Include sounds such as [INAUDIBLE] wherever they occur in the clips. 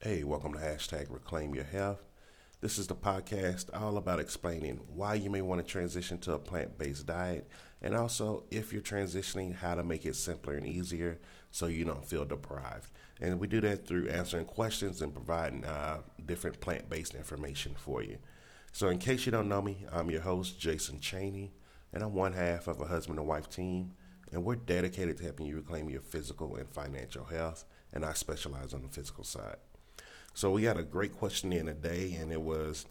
Hey, welcome to hashtag Reclaim Your Health. This is the podcast all about explaining why you may want to transition to a plant based diet and also if you're transitioning, how to make it simpler and easier so you don't feel deprived. And we do that through answering questions and providing uh, different plant based information for you. So, in case you don't know me, I'm your host, Jason Cheney, and I'm one half of a husband and wife team. And we're dedicated to helping you reclaim your physical and financial health, and I specialize on the physical side. So we got a great question in today, and it was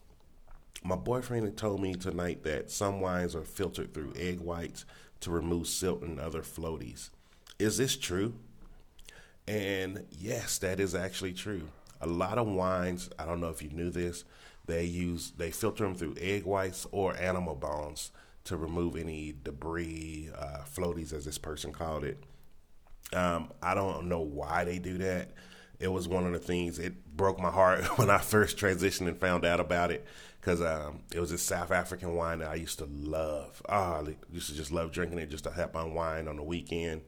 my boyfriend had told me tonight that some wines are filtered through egg whites to remove silt and other floaties. Is this true? And yes, that is actually true. A lot of wines, I don't know if you knew this, they use they filter them through egg whites or animal bones to remove any debris, uh, floaties, as this person called it. Um, I don't know why they do that it was one of the things it broke my heart [LAUGHS] when I first transitioned and found out about it because um, it was a South African wine that I used to love. Ah, oh, I used to just love drinking it just to help unwind on the weekend,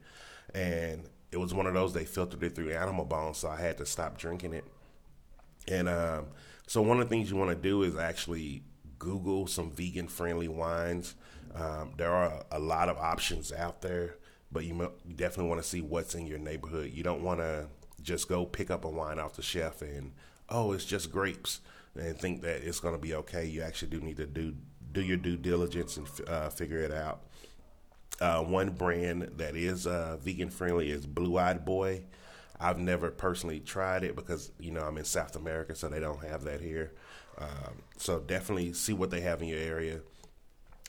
and it was one of those they filtered it through animal bones, so I had to stop drinking it. And um, so one of the things you want to do is actually Google some vegan friendly wines. Um, there are a lot of options out there, but you definitely want to see what's in your neighborhood. You don't want to just go pick up a wine off the shelf and oh, it's just grapes, and think that it's going to be okay. You actually do need to do do your due diligence and uh, figure it out. Uh, one brand that is uh, vegan friendly is Blue Eyed Boy. I've never personally tried it because you know I'm in South America, so they don't have that here. Um, so definitely see what they have in your area,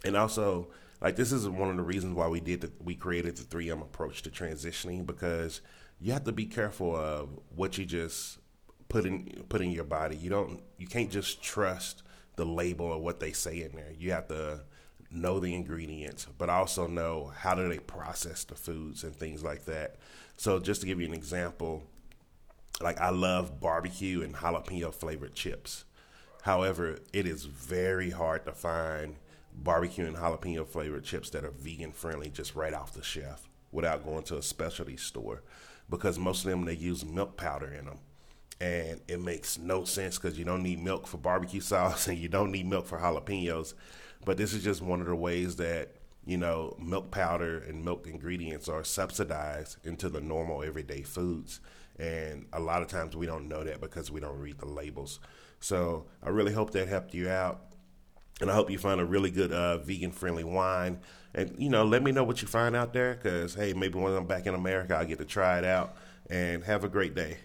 and also like this is one of the reasons why we did the, we created the 3M approach to transitioning because you have to be careful of what you just put in put in your body. You don't you can't just trust the label or what they say in there. You have to know the ingredients, but also know how do they process the foods and things like that. So just to give you an example, like I love barbecue and jalapeno flavored chips. However, it is very hard to find barbecue and jalapeno flavored chips that are vegan friendly just right off the shelf without going to a specialty store because most of them they use milk powder in them. And it makes no sense because you don't need milk for barbecue [LAUGHS] sauce and you don't need milk for jalapenos. But this is just one of the ways that you know milk powder and milk ingredients are subsidized into the normal everyday foods. And a lot of times we don't know that because we don't read the labels. So i really hope that helped you out and I hope you find a really good uh, vegan friendly wine. And you know, let me know what you find out there, because hey, maybe when I'm back in America, I'll get to try it out. And have a great day.